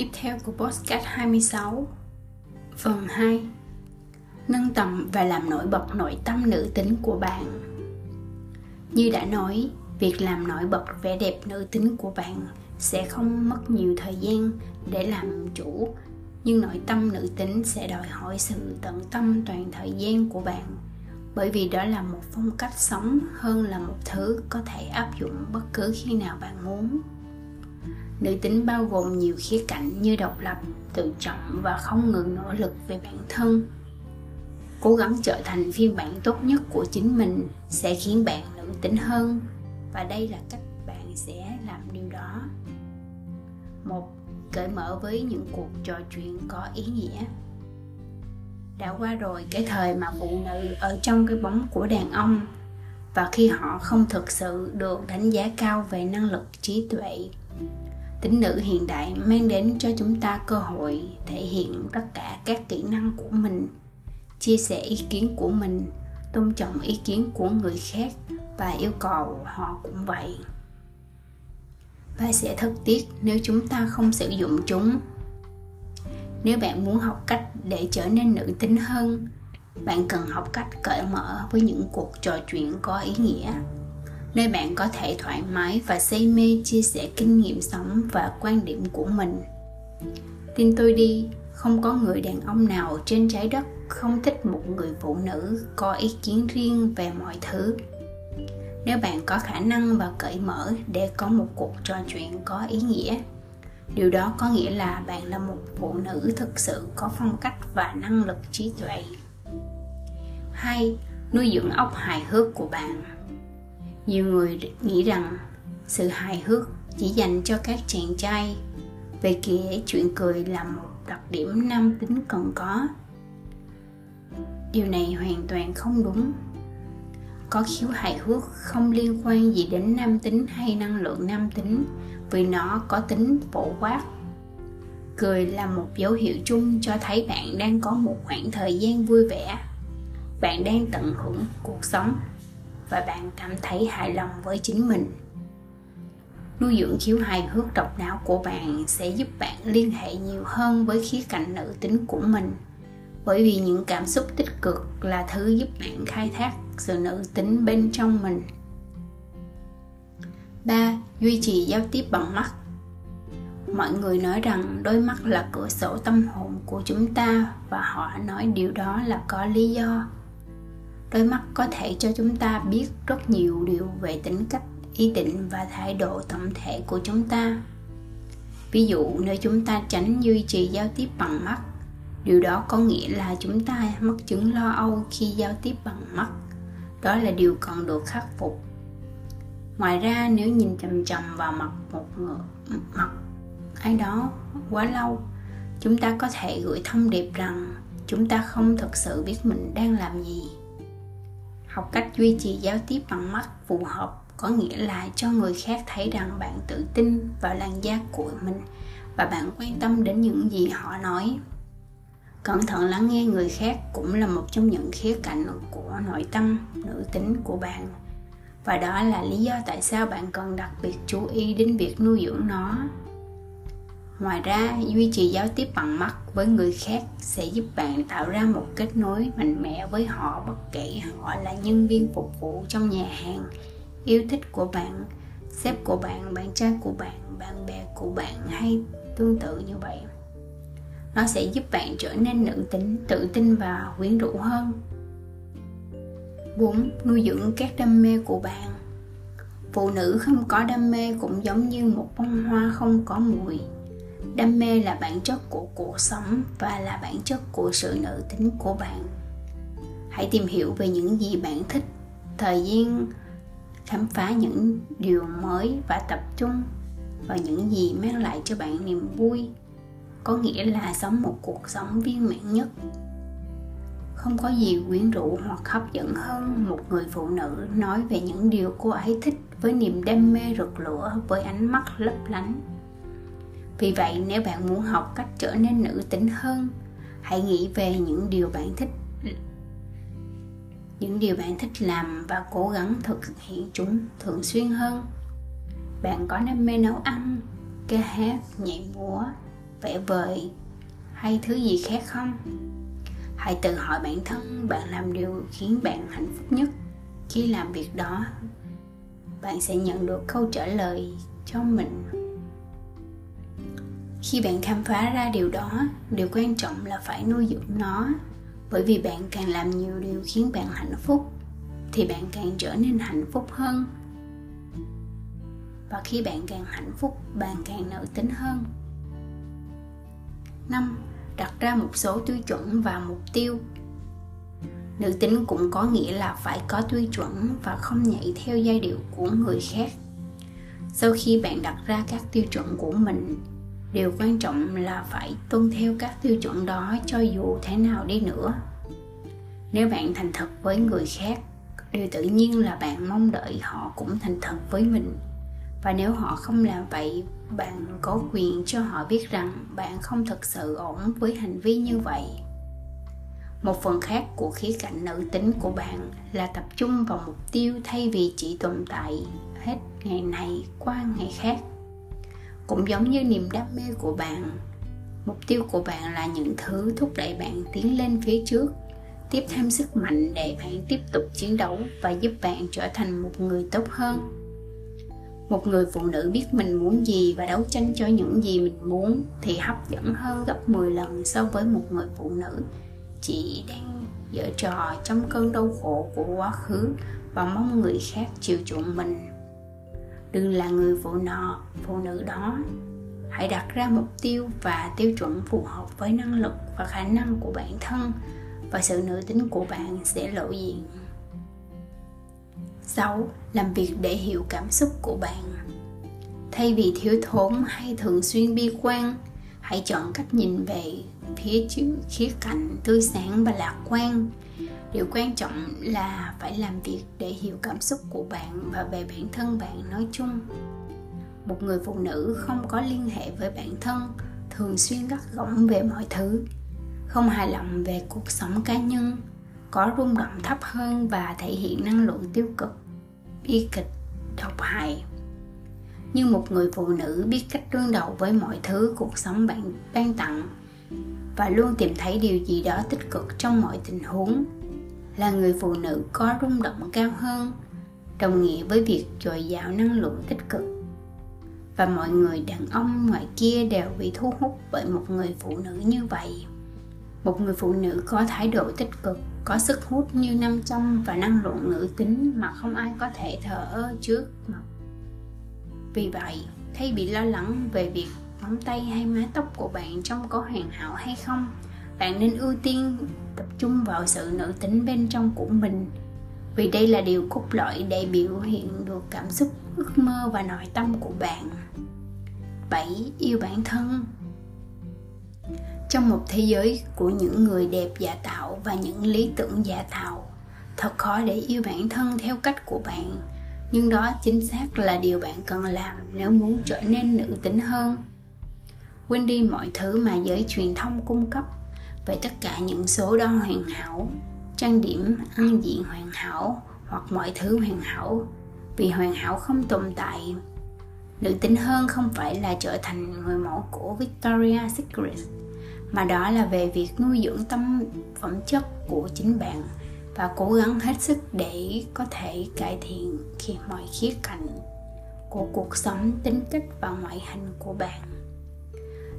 tiếp theo của Postcard 26 Phần 2 Nâng tầm và làm nổi bật nội tâm nữ tính của bạn. Như đã nói, việc làm nổi bật vẻ đẹp nữ tính của bạn sẽ không mất nhiều thời gian để làm chủ nhưng nội tâm nữ tính sẽ đòi hỏi sự tận tâm toàn thời gian của bạn bởi vì đó là một phong cách sống hơn là một thứ có thể áp dụng bất cứ khi nào bạn muốn nữ tính bao gồm nhiều khía cạnh như độc lập, tự trọng và không ngừng nỗ lực về bản thân. Cố gắng trở thành phiên bản tốt nhất của chính mình sẽ khiến bạn nữ tính hơn và đây là cách bạn sẽ làm điều đó. Một, cởi mở với những cuộc trò chuyện có ý nghĩa. Đã qua rồi cái thời mà phụ nữ ở trong cái bóng của đàn ông và khi họ không thực sự được đánh giá cao về năng lực trí tuệ tính nữ hiện đại mang đến cho chúng ta cơ hội thể hiện tất cả các kỹ năng của mình, chia sẻ ý kiến của mình, tôn trọng ý kiến của người khác và yêu cầu họ cũng vậy. Và sẽ thất tiếc nếu chúng ta không sử dụng chúng. Nếu bạn muốn học cách để trở nên nữ tính hơn, bạn cần học cách cởi mở với những cuộc trò chuyện có ý nghĩa nơi bạn có thể thoải mái và say mê chia sẻ kinh nghiệm sống và quan điểm của mình. Tin tôi đi, không có người đàn ông nào trên trái đất không thích một người phụ nữ có ý kiến riêng về mọi thứ. Nếu bạn có khả năng và cởi mở để có một cuộc trò chuyện có ý nghĩa, điều đó có nghĩa là bạn là một phụ nữ thực sự có phong cách và năng lực trí tuệ. Hai, nuôi dưỡng óc hài hước của bạn nhiều người nghĩ rằng sự hài hước chỉ dành cho các chàng trai. Về kể chuyện cười là một đặc điểm nam tính cần có. Điều này hoàn toàn không đúng. Có khiếu hài hước không liên quan gì đến nam tính hay năng lượng nam tính, vì nó có tính phổ quát. Cười là một dấu hiệu chung cho thấy bạn đang có một khoảng thời gian vui vẻ. Bạn đang tận hưởng cuộc sống và bạn cảm thấy hài lòng với chính mình nuôi dưỡng khiếu hài hước độc đáo của bạn sẽ giúp bạn liên hệ nhiều hơn với khía cạnh nữ tính của mình bởi vì những cảm xúc tích cực là thứ giúp bạn khai thác sự nữ tính bên trong mình 3. Duy trì giao tiếp bằng mắt Mọi người nói rằng đôi mắt là cửa sổ tâm hồn của chúng ta và họ nói điều đó là có lý do. Đôi mắt có thể cho chúng ta biết rất nhiều điều về tính cách, ý định và thái độ tổng thể của chúng ta. Ví dụ nếu chúng ta tránh duy trì giao tiếp bằng mắt, điều đó có nghĩa là chúng ta mắc chứng lo âu khi giao tiếp bằng mắt. Đó là điều cần được khắc phục ngoài ra nếu nhìn chầm chầm vào mặt một người mặt ai đó quá lâu chúng ta có thể gửi thông điệp rằng chúng ta không thực sự biết mình đang làm gì học cách duy trì giao tiếp bằng mắt phù hợp có nghĩa là cho người khác thấy rằng bạn tự tin vào làn da của mình và bạn quan tâm đến những gì họ nói. Cẩn thận lắng nghe người khác cũng là một trong những khía cạnh của nội tâm, nữ tính của bạn. Và đó là lý do tại sao bạn cần đặc biệt chú ý đến việc nuôi dưỡng nó ngoài ra, duy trì giao tiếp bằng mắt với người khác sẽ giúp bạn tạo ra một kết nối mạnh mẽ với họ bất kể họ là nhân viên phục vụ trong nhà hàng. Yêu thích của bạn, sếp của bạn bạn trai của bạn bạn bè của bạn hay tương tự như vậy. Nó sẽ giúp bạn trở nên nữ tính, tự tin và quyến rũ hơn. 4. Nuôi dưỡng các đam mê của bạn. Phụ nữ không có đam mê cũng giống như một bông hoa không có mùi. Đam mê là bản chất của cuộc sống và là bản chất của sự nữ tính của bạn. Hãy tìm hiểu về những gì bạn thích, Thời gian, khám phá những điều mới và tập trung vào những gì mang lại cho bạn niềm vui. Có nghĩa là sống một cuộc sống viên mãn nhất. Không có gì quyến rũ hoặc hấp dẫn hơn một người phụ nữ nói về những điều cô ấy thích với niềm đam mê rực lửa với ánh mắt lấp lánh vì vậy, nếu bạn muốn học cách trở nên nữ tính hơn, hãy nghĩ về những điều bạn thích, những điều bạn thích làm và cố gắng thực hiện chúng thường xuyên hơn. Bạn có đam mê nấu ăn ca hát, nhảy múa, vẽ vời hay thứ gì khác không? Hãy tự hỏi bản thân bạn làm điều khiến bạn hạnh phúc nhất. Khi làm việc đó, bạn sẽ nhận được câu trả lời cho mình khi bạn khám phá ra điều đó, điều quan trọng là phải nuôi dưỡng nó. Bởi vì bạn càng làm nhiều điều khiến bạn hạnh phúc, thì bạn càng trở nên hạnh phúc hơn. Và khi bạn càng hạnh phúc, bạn càng nữ tính hơn. 5. Đặt ra một số tiêu chuẩn và mục tiêu. Nữ tính cũng có nghĩa là phải có tiêu chuẩn và không nhảy theo giai điệu của người khác. Sau khi bạn đặt ra các tiêu chuẩn của mình điều quan trọng là phải tuân theo các tiêu chuẩn đó cho dù thế nào đi nữa. Nếu bạn thành thật với người khác, điều tự nhiên là bạn mong đợi họ cũng thành thật với mình. Và nếu họ không làm vậy, bạn có quyền cho họ biết rằng bạn không thực sự ổn với hành vi như vậy. Một phần khác của khía cạnh nữ tính của bạn là tập trung vào mục tiêu thay vì chỉ tồn tại hết ngày này qua ngày khác cũng giống như niềm đam mê của bạn. Mục tiêu của bạn là những thứ thúc đẩy bạn tiến lên phía trước, tiếp thêm sức mạnh để bạn tiếp tục chiến đấu và giúp bạn trở thành một người tốt hơn. Một người phụ nữ biết mình muốn gì và đấu tranh cho những gì mình muốn thì hấp dẫn hơn gấp 10 lần so với một người phụ nữ. Chỉ đang dở trò trong cơn đau khổ của quá khứ và mong người khác chiều chuộng mình đừng là người phụ nọ phụ nữ đó. Hãy đặt ra mục tiêu và tiêu chuẩn phù hợp với năng lực và khả năng của bản thân và sự nữ tính của bạn sẽ lộ diện. 6. Làm việc để hiểu cảm xúc của bạn. Thay vì thiếu thốn hay thường xuyên bi quan, hãy chọn cách nhìn về phía trước khía cạnh tươi sáng và lạc quan điều quan trọng là phải làm việc để hiểu cảm xúc của bạn và về bản thân bạn nói chung. Một người phụ nữ không có liên hệ với bản thân thường xuyên gắt gỏng về mọi thứ, không hài lòng về cuộc sống cá nhân, có rung động thấp hơn và thể hiện năng lượng tiêu cực, bi kịch, độc hại. Như một người phụ nữ biết cách đương đầu với mọi thứ cuộc sống bạn ban tặng và luôn tìm thấy điều gì đó tích cực trong mọi tình huống là người phụ nữ có rung động cao hơn, đồng nghĩa với việc dồi dào năng lượng tích cực. Và mọi người đàn ông ngoài kia đều bị thu hút bởi một người phụ nữ như vậy. Một người phụ nữ có thái độ tích cực, có sức hút như nam châm và năng lượng nữ tính mà không ai có thể thở trước mặt vì vậy, thay bị lo lắng về việc móng tay hay mái tóc của bạn trông có hoàn hảo hay không bạn nên ưu tiên tập trung vào sự nữ tính bên trong của mình, vì đây là điều cốt lõi để biểu hiện được cảm xúc, ước mơ và nội tâm của bạn. 7. Yêu bản thân. Trong một thế giới của những người đẹp giả tạo và những lý tưởng giả tạo, Thật khó để yêu bản thân theo cách của bạn. Nhưng đó chính xác là điều bạn cần làm nếu muốn trở nên nữ tính hơn. Quên đi mọi thứ mà giới truyền thông cung cấp về tất cả những số đo hoàn hảo, trang điểm, ăn diện hoàn hảo hoặc mọi thứ hoàn hảo, vì hoàn hảo không tồn tại nữ tính hơn không phải là trở thành người mẫu của Victoria Secret, mà đó là về việc nuôi dưỡng tâm phẩm chất của chính bạn và cố gắng hết sức để có thể cải thiện khi mọi khía cạnh của cuộc sống, tính cách và ngoại hình của bạn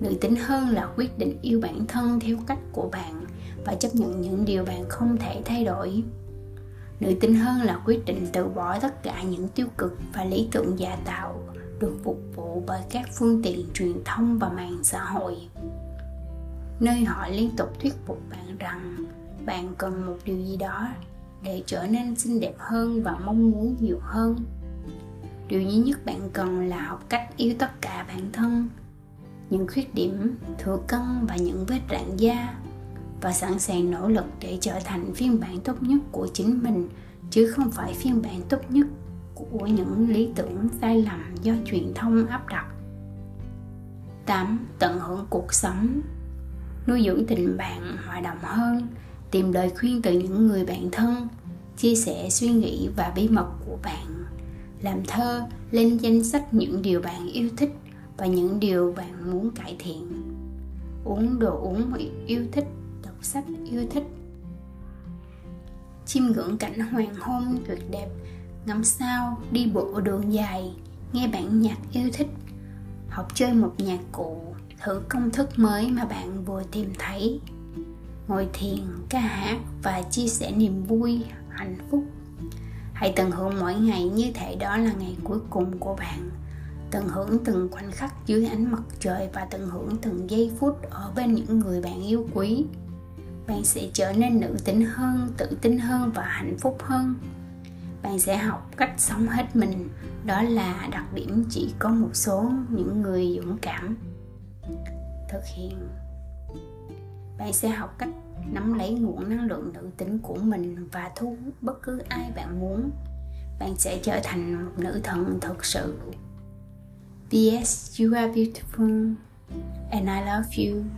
nữ tính hơn là quyết định yêu bản thân theo cách của bạn và chấp nhận những điều bạn không thể thay đổi. Nữ tính hơn là quyết định từ bỏ tất cả những tiêu cực và lý tưởng giả tạo được phục vụ bởi các phương tiện truyền thông và mạng xã hội. Nơi họ liên tục thuyết phục bạn rằng bạn cần một điều gì đó để trở nên xinh đẹp hơn và mong muốn nhiều hơn. Điều duy nhất bạn cần là học cách yêu tất cả bản thân những khuyết điểm thừa cân và những vết rạn da, và sẵn sàng nỗ lực để trở thành phiên bản tốt nhất của chính mình, chứ không phải phiên bản tốt nhất của những lý tưởng sai lầm do truyền thông áp đặt 8. Tận hưởng cuộc sống Nuôi dưỡng tình bạn hòa đồng hơn, Tìm lời khuyên từ những người bạn thân, Chia sẻ suy nghĩ và bí mật của bạn, Làm thơ, lên danh sách những điều bạn yêu thích và những điều bạn muốn cải thiện. Uống đồ uống yêu thích, đọc sách yêu thích. Chiêm ngưỡng cảnh hoàng hôn tuyệt đẹp, ngắm sao đi bộ đường dài, nghe bản nhạc yêu thích. Học chơi một nhạc cụ, thử công thức mới mà bạn vừa tìm thấy. Ngồi thiền, ca hát và chia sẻ niềm vui, hạnh phúc. Hãy tận hưởng mỗi ngày như thể đó là ngày cuối cùng của bạn tận hưởng từng khoảnh khắc dưới ánh mặt trời và tận hưởng từng giây phút ở bên những người bạn yêu quý. Bạn sẽ trở nên nữ tính hơn, tự tin hơn và hạnh phúc hơn. Bạn sẽ học cách sống hết mình, đó là đặc điểm chỉ có một số những người dũng cảm. Thực hiện. Bạn sẽ học cách nắm lấy nguồn năng lượng nữ tính của mình và thu hút bất cứ ai bạn muốn. Bạn sẽ trở thành một nữ thần thực sự. P.S. You are beautiful and I love you.